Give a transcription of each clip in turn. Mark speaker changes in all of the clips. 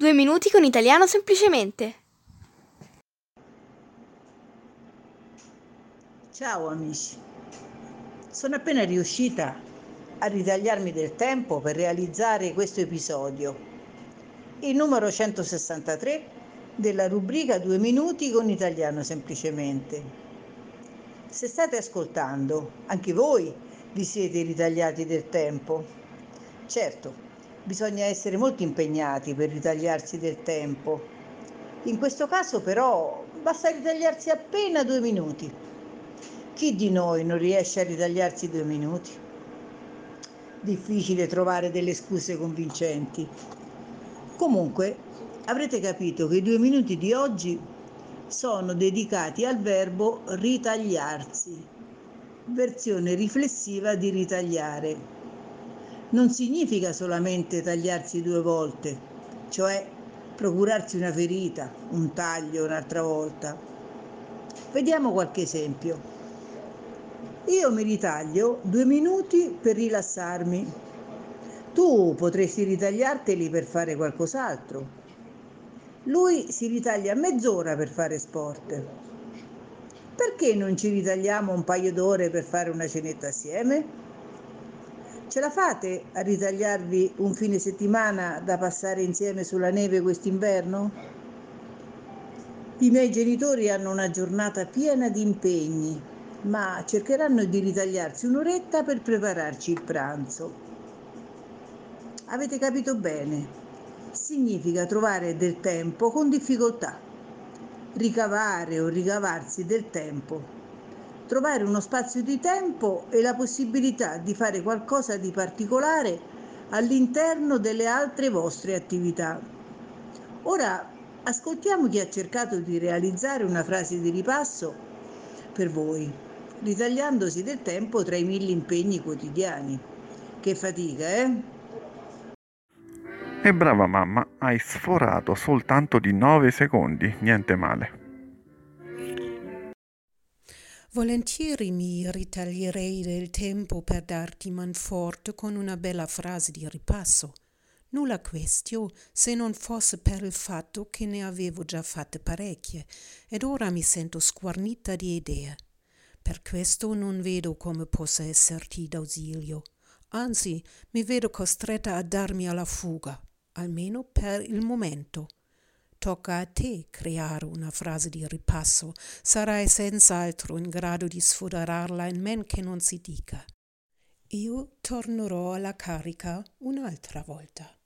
Speaker 1: Due minuti con italiano semplicemente.
Speaker 2: Ciao amici, sono appena riuscita a ritagliarmi del tempo per realizzare questo episodio, il numero 163 della rubrica Due minuti con italiano semplicemente. Se state ascoltando, anche voi vi siete ritagliati del tempo. Certo, bisogna essere molto impegnati per ritagliarsi del tempo. In questo caso però basta ritagliarsi appena due minuti chi di noi non riesce a ritagliarsi due minuti? Difficile trovare delle scuse convincenti. Comunque, avrete capito che i due minuti di oggi sono dedicati al verbo ritagliarsi, versione riflessiva di ritagliare. Non significa solamente tagliarsi due volte, cioè procurarsi una ferita, un taglio un'altra volta. Vediamo qualche esempio. Io mi ritaglio due minuti per rilassarmi. Tu potresti ritagliarteli per fare qualcos'altro. Lui si ritaglia mezz'ora per fare sport. Perché non ci ritagliamo un paio d'ore per fare una cenetta assieme? Ce la fate a ritagliarvi un fine settimana da passare insieme sulla neve quest'inverno? I miei genitori hanno una giornata piena di impegni ma cercheranno di ritagliarsi un'oretta per prepararci il pranzo. Avete capito bene? Significa trovare del tempo con difficoltà, ricavare o ricavarsi del tempo, trovare uno spazio di tempo e la possibilità di fare qualcosa di particolare all'interno delle altre vostre attività. Ora ascoltiamo chi ha cercato di realizzare una frase di ripasso per voi ritagliandosi del tempo tra i mille impegni quotidiani. Che fatica, eh?
Speaker 3: E brava mamma, hai sforato soltanto di 9 secondi, niente male.
Speaker 4: Volentieri mi ritaglierei del tempo per darti manforte con una bella frase di ripasso. Nulla questio se non fosse per il fatto che ne avevo già fatte parecchie ed ora mi sento squarnita di idee. Per questo non vedo come possa esserti d'ausilio. Anzi, mi vedo costretta a darmi alla fuga, almeno per il momento. Tocca a te creare una frase di ripasso. Sarai senz'altro in grado di sfoderarla in men che non si dica. Io tornerò alla carica un'altra volta.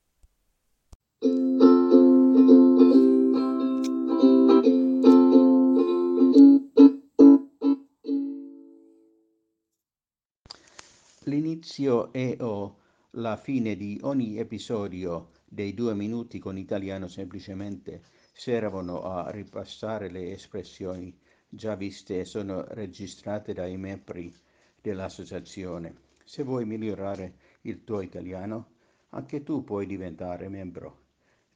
Speaker 5: L'inizio e o la fine di ogni episodio dei due minuti con italiano semplicemente servono a ripassare le espressioni già viste e sono registrate dai membri dell'associazione. Se vuoi migliorare il tuo italiano, anche tu puoi diventare membro.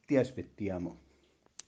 Speaker 5: Ti aspettiamo.